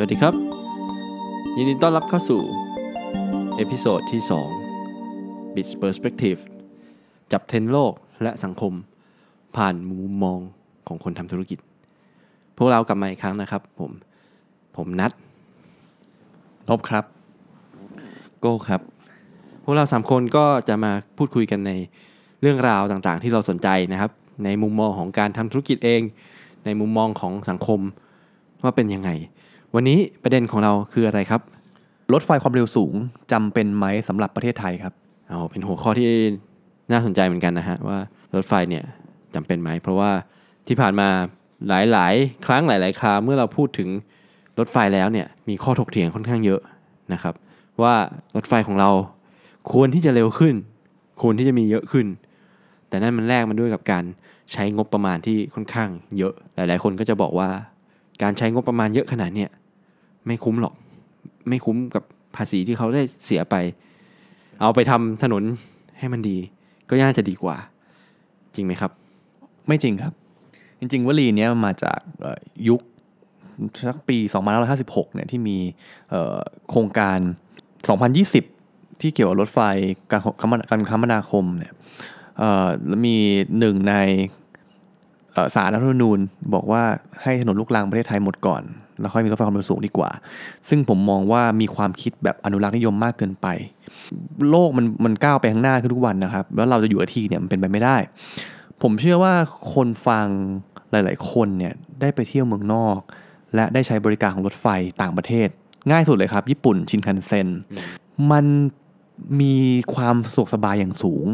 สวัสดีครับ ยินดีต้อนรับเข้าสู่ episode ที่ 2 Biz Perspective จับเทรนด์โลกและสังคม ผ่านมุมมองของคนทำธุรกิจ พวกเรากลับมาอีกครั้งนะครับ ผม ผมนัดนบครับ โก้ครับ พวกเราสามคนก็จะมาพูดคุยกันในเรื่องราวต่างๆ ที่เราสนใจนะครับ ในมุมมองของการทำธุรกิจเอง ในมุมมองของสังคมว่าเป็นยังไง วันนี้ประเด็นของเราคืออะไรครับ รถไฟความเร็วสูงจำเป็นไหมสำหรับประเทศไทยครับเอาเป็นหัวข้อที่น่าสนใจเหมือนกันนะฮะว่ารถไฟเนี่ยจำเป็นไหม เพราะว่าที่ผ่านมาหลายๆ ครั้งหลาย ๆ คราเมื่อเราพูดถึงรถไฟแล้วเนี่ยมีข้อถกเถียงค่อนข้างเยอะนะครับ ว่ารถไฟของเราควรที่จะเร็วขึ้น ควรที่จะมีเยอะขึ้น แต่นั่นมันแลกมาด้วยกับการใช้งบประมาณที่ค่อนข้างเยอะ หลาย ๆ คนก็จะบอกว่า การใช้งบประมาณเยอะขนาดเนี้ยไม่คุ้มหรอก ไม่คุ้มกับภาษีที่เขาได้เสียไป เอาไปทำถนนให้มันดี ก็น่าจะดีกว่า จริงไหมครับ ไม่จริงครับ จริง ๆวลีนี้มาจากยุคสักปี 2556 เนี่ยที่มีโครงการ 2020 ที่เกี่ยวกับรถไฟการคมนาคมเนี่ยแล้วมีหนึ่งใน สารรัฐธรรมนูญบอกว่าให้ถนนลูกรังประเทศไทยหมดก่อน แล้วค่อยมีรถไฟความเร็วสูงดีกว่า ซึ่งผมมองว่ามีความคิดแบบอนุรักษ์นิยมมากเกินไป โลกมันมันก้าวไปข้างหน้าขึ้นทุกวันนะครับ แล้วเราจะอยู่กับที่เนี่ยมันเป็นไปไม่ได้ ผมเชื่อว่าคนฟังหลาย ๆ คนเนี่ยได้ไปเที่ยวเมืองนอก และได้ใช้บริการของรถไฟต่างประเทศ ง่ายสุดเลยครับ ญี่ปุ่นชินคันเซ็นมัน มีความสะดวกสบายอย่างสูง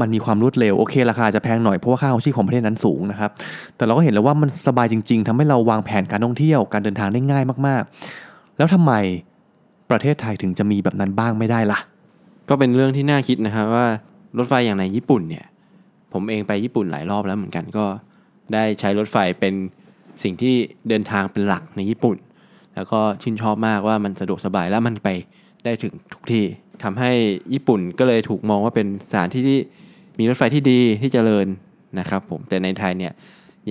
มันมีความรวดเร็ว โอเค ราคาจะแพงหน่อยเพราะว่าค่าของชีพของประเทศนั้นสูงนะครับ แต่เราก็เห็นแล้วว่ามันสบายจริง ๆทำให้เราวางแผนการท่องเที่ยว การเดินทางได้ง่ายมากๆ แล้วทำไมประเทศไทยถึงจะมีแบบนั้นบ้างไม่ได้ล่ะ ก็เป็นเรื่องที่น่าคิดนะครับว่ารถไฟอย่างในญี่ปุ่นเนี่ย ผมเองไปญี่ปุ่นหลายรอบแล้วเหมือนกันก็ได้ใช้รถไฟเป็นสิ่งที่เดินทางเป็นหลักในญี่ปุ่น แล้วก็ชื่นชอบมากว่ามันสะดวกสบายแล้วมันไปได้ถึงทุกที่ ทำให้ญี่ปุ่นก็เลยถูกมองว่าเป็นสถานที่ที่มีรถไฟที่ดีที่เจริญนะครับผมแต่ในไทยเนี่ย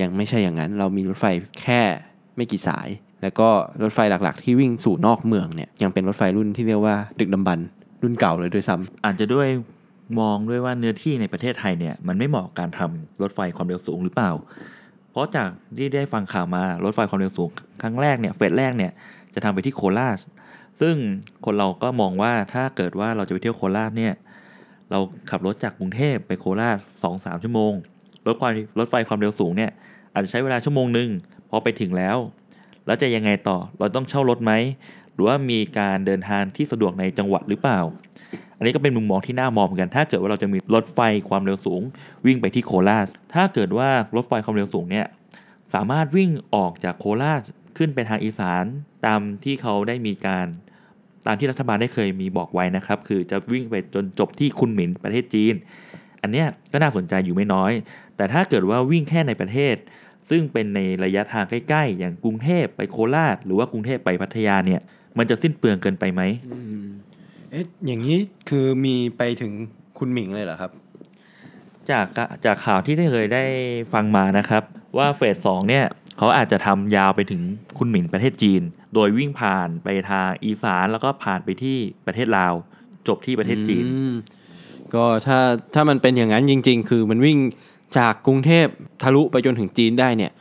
ยังไม่ใช่อย่างนั้น เรามีรถไฟแค่ไม่กี่สาย แล้วก็รถไฟหลักๆ ที่วิ่งสู่นอกเมืองเนี่ยยังเป็นรถไฟรุ่นที่เรียกว่าดึกดำบรรรุ่นเก่าเลยด้วยซ้ำอาจจะด้วยมองด้วยว่าเนื้อที่ในประเทศไทยเนี่ยมันไม่เหมาะการทำรถไฟความเร็วสูงหรือเปล่า เพราะจากที่ได้ฟังข่าวมารถไฟความเร็วสูงครั้งแรกเนี่ยเฟสแรกเนี่ยจะทำไปที่โคราช ซึ่งคนเราก็มองว่าถ้าเกิดว่าเราจะไปเที่ยวโคราชเนี่ยเราขับรถจากกรุงเทพไปโคราชสองสามชั่วโมงรถไฟรถไฟความเร็วสูงเนี่ยอาจจะใช้เวลาชั่วโมงหนึ่งพอไปถึงแล้ว แล้วจะยังไงต่อเราต้องเช่ารถไหมหรือว่ามีการเดินทางที่สะดวกในจังหวัดหรือเปล่า อันนี้ก็เป็นมุมมองที่น่ามองเหมือนกันถ้าเกิดว่าเราจะมีรถไฟความเร็วสูง วิ่งไปที่โคราช ถ้าเกิดว่ารถไฟความเร็วสูงเนี่ยสามารถวิ่งออกจากโคราช ขึ้นไปทางอีสานตามที่เขาได้มีการตามที่รัฐบาลได้เคยมีบอกไว้นะครับ คือจะวิ่งไปจนจบที่คุนหมินประเทศจีน อันเนี้ยก็น่าสนใจอยู่ไม่น้อย แต่ถ้าเกิดว่าวิ่งแค่ในประเทศ ซึ่งเป็นในระยะทางใกล้ๆ อย่างกรุงเทพไปโคราช หรือว่ากรุงเทพไปพัทยาเนี่ย มันจะสิ้นเปลืองเกินไปไหมเอ๊ะอย่างนี้คือมีไปถึงคุณหมิงเลยเหรอครับ จากจากข่าวที่ได้เคยได้ฟังมานะครับ ว่าเฟสสองเนี่ย เขาอาจจะทำยาวไปถึงคุนหมินประเทศจีน โดยวิ่งผ่านไปทางอีสานแล้วก็ผ่านไปที่ประเทศลาว จบที่ประเทศจีนอืมก็ถ้าถ้ามันเป็นอย่างนั้นจริง ๆ คือมันวิ่งจากกรุงเทพทะลุไปจนถึงจีนได้เนี่ย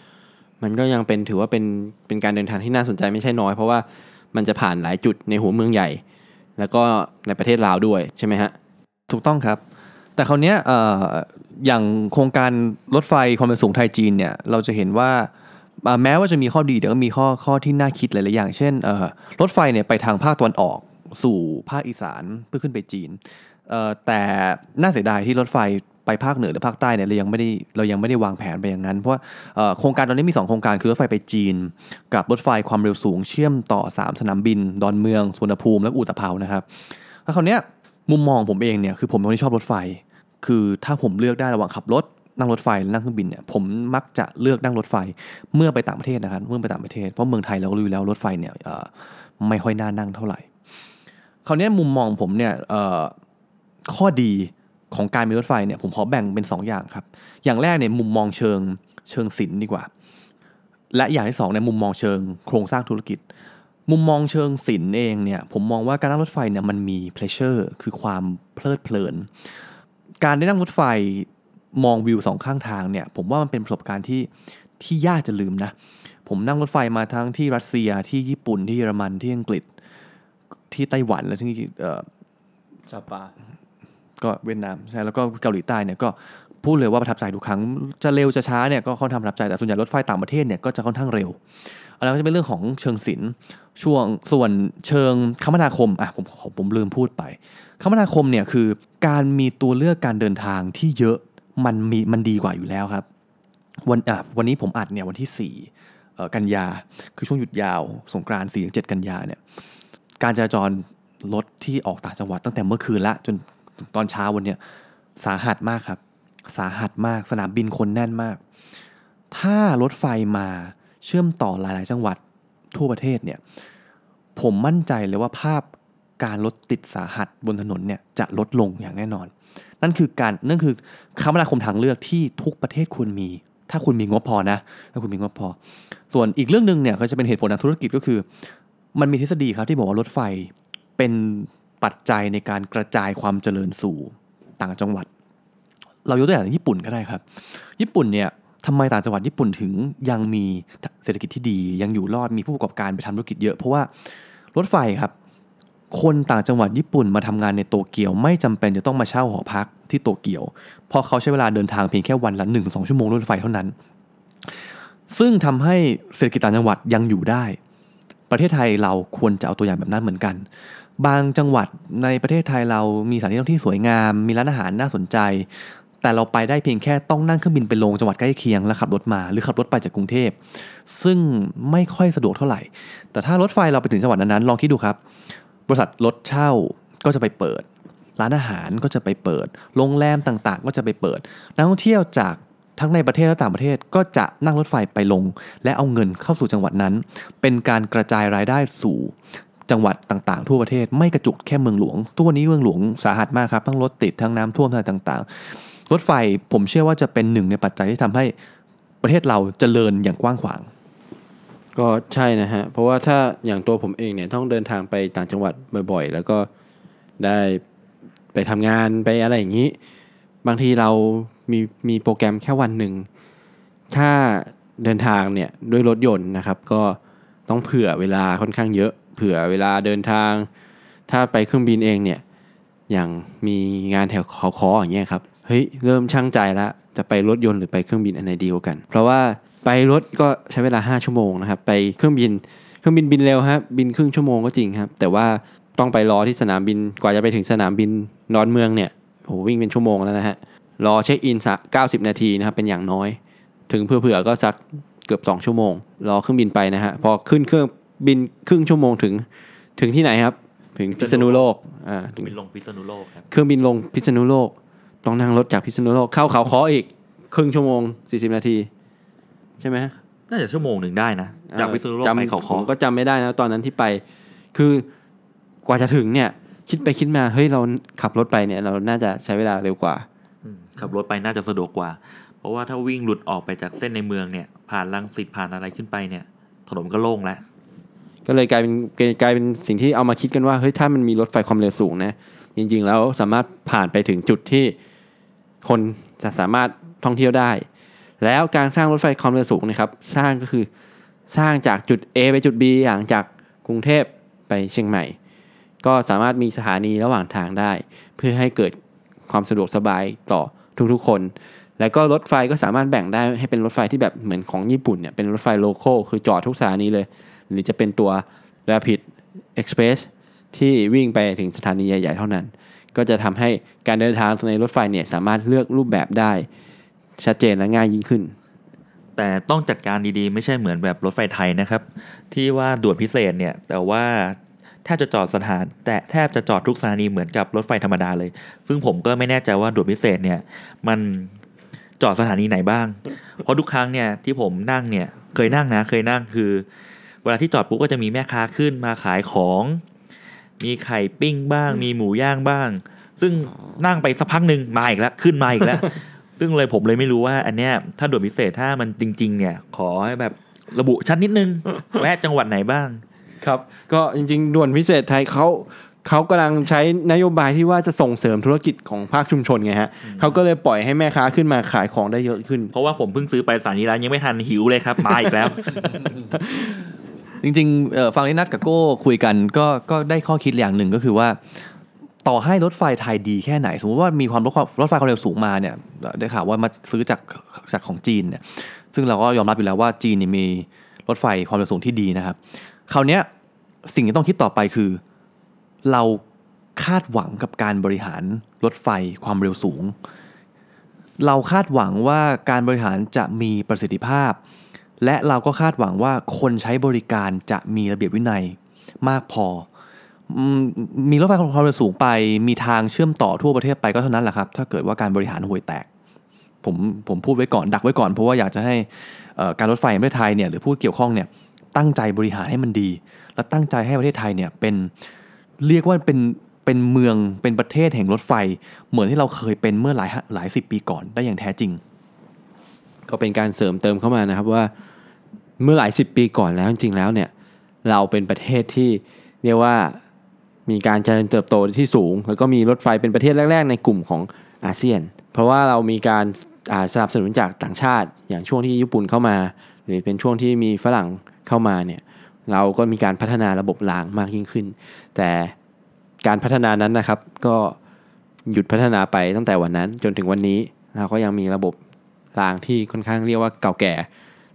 มันก็ยังเป็นถือว่าเป็นเป็นการเดินทางที่น่าสนใจไม่ใช่น้อย เพราะว่ามันจะผ่านหลายจุดในหัวเมืองใหญ่ แล้วก็ในประเทศลาวด้วยใช่ไหมฮะถูกต้องครับแต่คราวเนี้ยเอ่ออย่างโครงการรถไฟความเร็วสูงไทยจีนเนี่ยเราจะเห็นว่าอ่า แม้ว่าจะมีข้อดีแต่ก็มีข้อข้อที่น่าคิดหลายๆอย่าง เช่นรถไฟเนี่ยไปทางภาคตะวันออกสู่ภาคอีสานเพื่อขึ้นไปจีนแต่น่าเสียดายที่รถไฟไปภาคเหนือหรือภาคใต้เนี่ยเรายังไม่ได้เรายังไม่ได้วางแผนไปอย่างนั้น เพราะว่าโครงการตอนนี้มี 2 โครงการคือรถไฟไปจีน กับรถไฟความเร็วสูงเชื่อมต่อ 3 สนามบิน ดอนเมืองสุวรรณภูมิและอุตภเปานะครับแล้วคราวเนี้ยมุมมองผมเองเนี่ยคือผมเป็นคนที่ชอบรถไฟ คือถ้าผมเลือกได้ระหว่างขับรถ นั่งรถไฟนั่งเครื่องบินเนี่ยผมมักจะเลือกนั่งรถไฟเมื่อไปต่างประเทศนะครับเมื่อไปต่างประเทศเพราะเมืองไทยเราก็รู้อยู่แล้วรถไฟเนี่ยไม่ค่อยน่านั่งเท่าไหร่คราวนี้มุมมองผมเนี่ยข้อดีของการมีรถไฟเนี่ยผมขอแบ่งเป็น 2อย่างครับ อย่างแรกเนี่ยมุมมองเชิงเชิงศิลป์ดีกว่า และอย่างที่สองในยมุมมองเชิงโครงสร้างธุรกิจ มุมมองเชิงศิลป์เองเนี่ยผมมองว่าการนั่งรถไฟเนี่ยมันมี pleasure คือความเพลิดเพลิน การได้นั่งรถไฟ มองวิวสองข้างทางเนี่ยผมว่ามันเป็นประสบการณ์ที่ที่ยากจะลืมนะ ผมนั่งรถไฟมาทั้งที่รัสเซียที่ญี่ปุ่นที่เยอรมันที่อังกฤษที่ไต้หวันและที่เอ่อสปาก็เวียดนามใช่แล้วก็เกาหลีใต้เนี่ยก็พูดเลยว่าประทับใจทุกครั้งจะเร็วจะช้าเนี่ยก็ค่อนข้างประทับใจแต่ส่วนใหญ่รถไฟต่างประเทศเนี่ยก็จะค่อนข้างเร็วอันนั้นก็จะเป็นเรื่องของเชิงศิลป์ช่วงส่วนเชิงคมนาคมอะผมผมผมลืมพูดไป คมนาคมเนี่ยคือการมีตัวเลือกการเดินทางที่เยอะ มันมีมันดีกว่าอยู่แล้วครับ วันอะวันนี้ผมอัดเนี่ยวันที่4เอ่กันยา คือช่วงหยุดยาว สงกรานต์4ถึง7กันยาเนี่ยการจราจรรถที่ออกต่างจังหวัดตั้งแต่เมื่อคืนละจนตอนเช้าวันเนี้ยสาหัสมากครับ สาหัสมากสนามบินคนแน่นมาก ถ้ารถไฟมาเชื่อมต่อหลาย ๆ จังหวัดทั่วประเทศเนี่ยผมมั่นใจเลยว่าภาพ การรถติดสาหัสบนถนนเนี่ยจะลดลงอย่างแน่นอน นั่นคือการนั่นคือคมนาคมทางเลือกที่ทุกประเทศควรมี ถ้าคุณมีงบพอนะถ้าคุณมีงบพอ ส่วนอีกเรื่องหนึ่งเนี่ยก็จะเป็นเหตุผลทางธุรกิจก็คือ มันมีทฤษฎีครับที่บอกว่ารถไฟเป็นปัจจัยในการกระจายความเจริญสู่ต่างจังหวัด เรายกตัวอย่างญี่ปุ่นก็ได้ครับ ญี่ปุ่นเนี่ยทำไมต่างจังหวัดญี่ปุ่นถึงยังมีเศรษฐกิจที่ดี ยังอยู่รอดมีผู้ประกอบการไปทำธุรกิจเยอะ เพราะว่ารถไฟครับ คนต่างจังหวัดญี่ปุ่นมาทำงานในโตเกียว ไม่จำเป็นจะต้องมาเช่าหอพักที่โตเกียว เพราะเขาใช้เวลาเดินทางเพียงแค่วันละ1นถึงสชั่วโมงรถไฟเท่านั้น ซึ่งทำให้เศรษฐกิจต่างจังหวัดยังอยู่ได้ ประเทศไทยเราควรจะเอาตัวอย่างแบบนั้นเหมือนกัน บางจังหวัดในประเทศไทยเรามีสถานที่ท่องเที่ยวสวยงาม มีร้านอาหารน่าสนใจ แต่เราไปได้เพียงแค่ต้องนั่งเครื่องบินไปลงจังหวัดใกล้เคียงแล้วขับรถมา หรือขับรถไปจากกรุงเทพ ซึ่งไม่ค่อยสะดวกเท่าไหร่ แต่ถ้ารถไฟเราไปถึงจังหวัดนั้นๆลองคิดดูครับ บริษัทรถเช่าก็จะไปเปิด ร้านอาหารก็จะไปเปิด โรงแรมต่างๆ ก็จะไปเปิด นักท่องเที่ยวจากทั้งในประเทศและต่างประเทศก็จะนั่งรถไฟไปลง และเอาเงินเข้าสู่จังหวัดนั้น เป็นการกระจายรายได้สู่จังหวัดต่างๆ ทั่วประเทศไม่กระจุกแค่เมืองหลวงตัววันนี้เมืองหลวงสาหัสมากครับทั้งรถติดทั้งน้ำท่วมอะไรต่างๆ รถไฟผมเชื่อว่าจะเป็นหนึ่งในปัจจัยที่ทำให้ประเทศเราเจริญอย่างกว้างขวาง ก็ใช่นะฮะ เพราะว่าถ้าอย่างตัวผมเองเนี่ยต้องเดินทางไปต่างจังหวัดบ่อยๆ แล้วก็ได้ไปทำงานไปอะไรอย่างนี้ บางทีเรามีมีโปรแกรมแค่วันหนึ่ง ถ้าเดินทางเนี่ยด้วยรถยนต์นะครับ ก็ต้องเผื่อเวลาค่อนข้างเยอะ เผื่อเวลาเดินทาง ถ้าไปเครื่องบินเองเนี่ยอย่างมีงานแถวขอคออย่างเงี้ยครับเฮ้ยเริ่มช่างใจละจะไปรถยนต์หรือไปเครื่องบินอันไหนดีกว่ากัน เพราะว่า ไปรถก็ใช้เวลา 5 ชั่วโมงนะครับไปเครื่องบินเครื่องบินบินเร็วครับบินครึ่งชั่วโมงก็จริงครับแต่ว่าต้องไปรอที่สนามบินกว่าจะไปถึงสนามบินนอนเมืองเนี่ยโหวิ่งเป็นชั่วโมงแล้วนะฮะรอเช็คอินสัก90 นาทีนะครับเป็นอย่างน้อย ถึงเผื่อๆก็สักเกือบ 2 ชั่วโมง รอเครื่องบินไปนะฮะพอขึ้นเครื่องบินครึ่งชั่วโมงถึงถึงที่ไหนครับ ถึงพิษณุโลกอ่าถึงบินลงพิษณุโลกครับเครื่องบินลงพิษณุโลกต้องนั่งรถจากพิษณุโลกเข้าเขาคออีก ครึ่งชั่วโมง 40 นาที ใช่ไหมน่าจะชั่วโมงหนึ่งได้นะจากพิษณุโลกจำไปเขาคผอมก็จำไม่ได้นะตอนนั้นที่ไป คือกว่าจะถึงเนี่ย คิดไปคิดมาเฮ้ยเราขับรถไปเนี่ย เราน่าจะใช้เวลาเร็วกว่าอืมขับรถไปน่าจะสะดวกกว่า เพราะว่าถ้าวิ่งหลุดออกไปจากเส้นในเมืองเนี่ย ผ่านลังสิตผ่านอะไรขึ้นไปเนี่ย ถนนก็โล่งแล้วก็เลยกลายเป็นกลายเป็นสิ่งที่เอามาคิดกันว่าเฮ้ยถ้ามันมีรถไฟความเร็วสูงนะจริง ๆ แล้วสามารถผ่านไปถึงจุดที่คนจะสามารถท่องเที่ยวได้ แล้วการสร้างรถไฟความเร็วสูงนะครับสร้างก็คือสร้างจากจุด A ไปจุด B อย่างจากกรุงเทพไปเชียงใหม่ ก็สามารถมีสถานีระหว่างทางได้ เพื่อให้เกิดความสะดวกสบายต่อทุกๆคน แล้วก็รถไฟก็สามารถแบ่งได้ให้เป็นรถไฟที่แบบเหมือนของญี่ปุ่นเนี่ยเป็นรถไฟโลโก้คือจอดทุกสถานีเลย หรือจะเป็นตัว Rapid Express ที่วิ่งไปถึงสถานีใหญ่ๆเท่านั้น ก็จะทำให้การเดินทางในรถไฟเนี่ยสามารถเลือกรูปแบบได้ ชัดเจนและง่ายยิ่งขึ้น แต่ต้องจัดการดีๆ ไม่ใช่เหมือนแบบรถไฟไทยนะครับ ที่ว่าด่วนพิเศษเนี่ย แต่ว่าแทบจะจอดสถาน แต่แทบจะจอดทุกสถานีเหมือนกับรถไฟธรรมดาเลย ซึ่งผมก็ไม่แน่ใจว่าด่วนพิเศษเนี่ยมันจอดสถานีไหนบ้าง เพราะทุกครั้งเนี่ยที่ผมนั่งเนี่ยเคยนั่งนะเคยนั่งคือ เวลาที่จอดปุ๊บก็จะมีแม่ค้าขึ้นมาขายของ มีไข่ปิ้งบ้าง มีหมูย่างบ้าง ซึ่งนั่งไปสักพักหนึ่งมาอีกแล้วขึ้นมาอีกแล้ว ซึ่งเลยผมเลยไม่รู้ว่าอันเนี้ยถ้าด่วนพิเศษถ้ามันจริง ๆ เนี่ย ขอให้แบบระบุชัดนิดนึง แวะจังหวัดไหนบ้าง ครับ ก็จริง ๆ ด่วนพิเศษไทยเขาเขากำลังใช้นโยบายที่ว่าจะส่งเสริมธุรกิจของภาคชุมชนไงฮะเขาก็เลยปล่อยให้แม่ค้าขึ้นมาขายของได้เยอะขึ้น เพราะว่าผมเพิ่งซื้อไปสถานีร้านยังไม่ทันหิวเลยครับ มาอีกแล้ว จริงๆเอ่อฟังที่นัดกับโก้คุยกันก็ก็ได้ข้อคิดอย่างหนึ่งก็คือว่า ต่อให้รถไฟไทยดีแค่ไหน สมมติว่ามีความรถความรถไฟความเร็วสูงมาเนี่ยได้ข่าวว่ามาซื้อจากจากของจีนเนี่ยซึ่งเราก็ยอมรับอยู่แล้วว่าจีนเนี่ยมีรถไฟความเร็วสูงที่ดีนะครับคราวนี้สิ่งที่ต้องคิดต่อไปคือ เราคาดหวังกับการบริหารรถไฟความเร็วสูง เราคาดหวังว่าการบริหารจะมีประสิทธิภาพ และเราก็คาดหวังว่าคนใช้บริการจะมีระเบียบวินัยมากพอ มีรถไฟความเร็วสูงไป มีทางเชื่อมต่อทั่วประเทศไปก็เท่านั้นแหละครับ ถ้าเกิดว่าการบริหารห่วยแตก ผมผมพูดไว้ก่อนดักไว้ก่อนเพราะว่าอยากจะให้การรถไฟแห่งประเทศไทยเนี่ยหรือผู้เกี่ยวข้องเนี่ยตั้งใจบริหารให้มันดี และตั้งใจให้ประเทศไทยเนี่ยเป็นเรียกว่าเป็นเป็นเมืองเป็นประเทศแห่งรถไฟ เหมือนที่เราเคยเป็นเมื่อหลายหลายสิบปีก่อนได้อย่างแท้จริง ก็เป็นการเสริมเติมเข้ามานะครับว่าเมื่อหลายสิบปีก่อนแล้วจริงๆแล้วเนี่ยเราเป็นประเทศที่เรียกว่า มีการเจริญเติบโตที่สูง แล้วก็มีรถไฟเป็นประเทศแรก ๆ ในกลุ่มของอาเซียน เพราะว่าเรามีการาสนับสนุนจากต่างชาติ อย่างช่วงที่ญี่ปุ่นเข้ามา หรือเป็นช่วงที่มีฝรั่งเข้ามาเนี่ยเราก็มีการพัฒนาระบบรางมากยิ่งขึ้น แต่การพัฒนานั้นนะครับ ก็หยุดพัฒนาไปตั้งแต่วันนั้นจนถึงวันนี้เราก็ยังมีระบบรางที่ค่อนข้างเรียกว่าเก่าแก่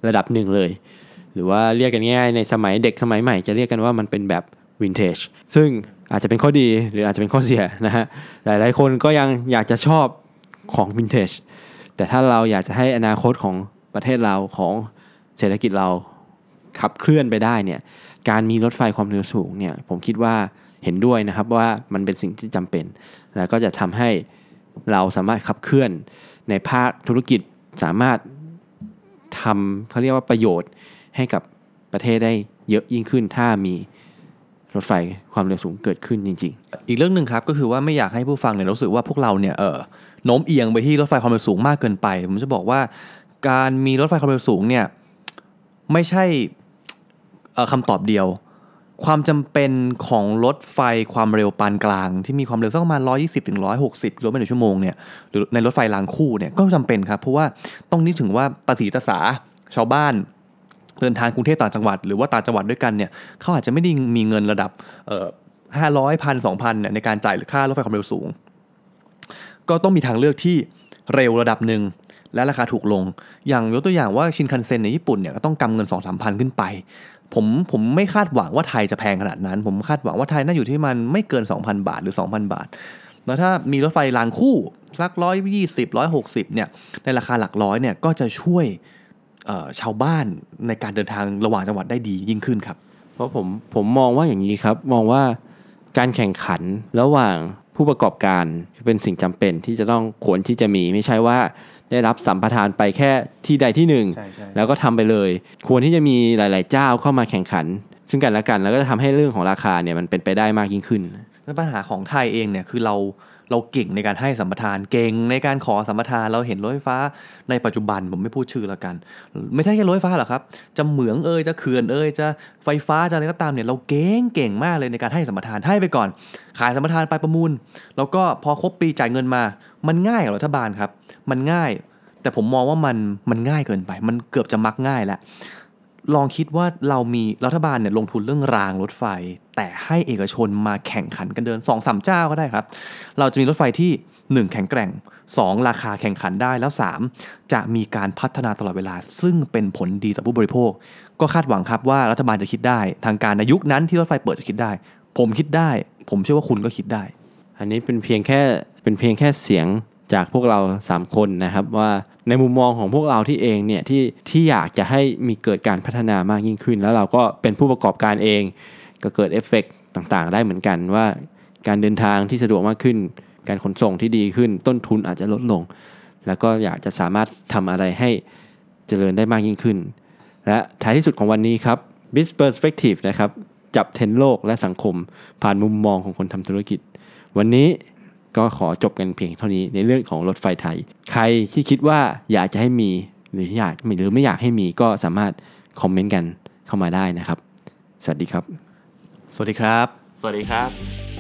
ระดับหนึ่งเลย หรือว่าเรียกกันง่ายๆในสมัยเด็กสมัยใหม่จะเรียกกันว่ามันเป็นแบบวินเทจซึ่ง อาจจะเป็นข้อดีหรืออาจจะเป็นข้อเสียนะฮะหลายๆคนก็ยังอยากจะชอบของวินเทจแต่ถ้าเราอยากจะให้อนาคตของประเทศเราของเศรษฐกิจเราขับเคลื่อนไปได้เนี่ยการมีรถไฟความเร็วสูงเนี่ยผมคิดว่าเห็นด้วยนะครับว่ามันเป็นสิ่งที่จำเป็น แล้วก็จะทำให้เราสามารถขับเคลื่อนในภาคธุรกิจสามารถทำเขาเรียกว่าประโยชน์ให้กับประเทศได้เยอะยิ่งขึ้นถ้ามี รถไฟความเร็วสูงเกิดขึ้นจริง ๆ อีกเรื่องหนึ่งครับก็คือว่าไม่อยากให้ผู้ฟังเนี่ยรู้สึกว่าพวกเราเนี่ยเออโน้มเอียงไปที่รถไฟความเร็วสูงมากเกินไป ผมจะบอกว่าการมีรถไฟความเร็วสูงเนี่ยไม่ใช่คำตอบเดียว ความจำเป็นของรถไฟความเร็วปานกลาง ที่มีความเร็วสักประมาณ 120ถึง160กิโลเมตรต่อชั่วโมงเนี่ยหรือในรถไฟรางคู่เนี่ยก็จำเป็นครับเพราะว่าต้องนึกถึงว่าภาษีตาสาชาวบ้าน เดินทางกรุงเทพต่างจังหวัดหรือว่าต่างจังหวัดด้วยกันเนี่ยเขาอาจจะไม่ได้มีเงินระดับห้าร้อยพันสองพันเนี่ยในการจ่ายค่ารถไฟความเร็วสูง ก็ต้องมีทางเลือกที่เร็วระดับหนึ่งและราคาถูกลง อย่างยกตัวอย่างว่าชินคันเซ็นในญี่ปุ่นเนี่ยก็ต้องกำเงิน2องสามพันขึ้นไป ผมผมไม่คาดหวังว่าไทยจะแพงขนาดนั้น ผมคาดหวังว่าไทยน่าอยู่ที่มันไม่เกิน 2,000 บาทหรือ 2,000 บาท แล้วถ้ามีรถไฟรางคู่สักร้อยยี่สิบร้อยหกสิบเนี่ยในราคาหลักร้อยเนี่ยก็จะช่วย ชาวบ้านในการเดินทางระหว่างจังหวัดได้ดียิ่งขึ้นครับๆเพราะผมผมมองว่าอย่างนี้ครับ มองว่าการแข่งขันระหว่างผู้ประกอบการเป็นสิ่งจำเป็นที่จะต้องควรที่จะมีไม่ใช่ว่าได้รับสัมปทานไปแค่ที่ใดที่หนึ่งใช่ใช่แล้วก็ทำไปเลย ควรที่จะมีหลาย ๆ เจ้าเข้ามาแข่งขัน ซึ่งกันและกันแล้วก็จะทำให้เรื่องของราคาเนี่ยมันเป็นไปได้มากยิ่งขึ้นแล้วปัญหาของไทยเองเนี่ยคือเรา เราเก่งในการให้สัมปทาน เก่งในการขอสัมปทาน เราเห็นรถไฟฟ้าในปัจจุบันผมไม่พูดชื่อแล้วกัน ไม่ใช่แค่รถไฟฟ้าหรอกครับ จะเหมืองเอ่ยจะเขื่อนเอ่ยจะไฟฟ้าจะอะไรก็ตามเนี่ยเราเก่งเก่งมากเลยในการให้สัมปทานให้ไปก่อน ขายสัมปทานไปประมูล แล้วก็พอครบปีจ่ายเงินมา มันง่ายกับรัฐบาลครับ มันง่าย แต่ผมมองว่ามันมันง่ายเกินไป มันเกือบจะมักง่ายแล้ว ลองคิดว่าเรามีรัฐบาลเนี่ยลงทุนเรื่องรางรถไฟ แต่ให้เอกชนมาแข่งขันกันเดิน2อสามเจ้าก็ได้ครับ เราจะมีรถไฟที่ 1 แข็งแกร่ง 2 ราคาแข่งขันได้แล้ว 3 จะมีการพัฒนาตลอดเวลา ซึ่งเป็นผลดีต่อผู้บริโภค ก็คาดหวังครับว่ารัฐบาลจะคิดได้ ทางการในยุคนั้นที่รถไฟเปิดจะคิดได้ ผมคิดได้ ผมเชื่อว่าคุณก็คิดได้ อันนี้เป็นเพียงแค่เป็นเพียงแค่เสียง จากพวกเรา 3 คนนะครับว่าในมุมมองของพวกเราที่เองเนี่ยที่ที่อยากจะให้มีเกิดการพัฒนามากยิ่งขึ้น แล้วเราก็เป็นผู้ประกอบการเอง ก็เกิดเอฟเฟกต์ต่างๆ ได้เหมือนกันว่าการเดินทางที่สะดวกมากขึ้น การขนส่งที่ดีขึ้น ต้นทุนอาจจะลดลง แล้วก็อยากจะสามารถทำอะไรให้เจริญได้มากยิ่งขึ้น และท้ายที่สุดของวันนี้ครับ b i z Perspective นะครับจับเทรนด์โลกและสังคม ผ่านมุมมองของคนทำธุรกิจ วันนี้ ก็ขอจบกันเพียงเท่านี้ในเรื่องของรถไฟไทย ใครที่คิดว่าอยากจะให้มีหรืออยากหรือไม่อยากให้มีก็สามารถคอมเมนต์กันเข้ามาได้นะครับ สวัสดีครับ สวัสดีครับ สวัสดีครับ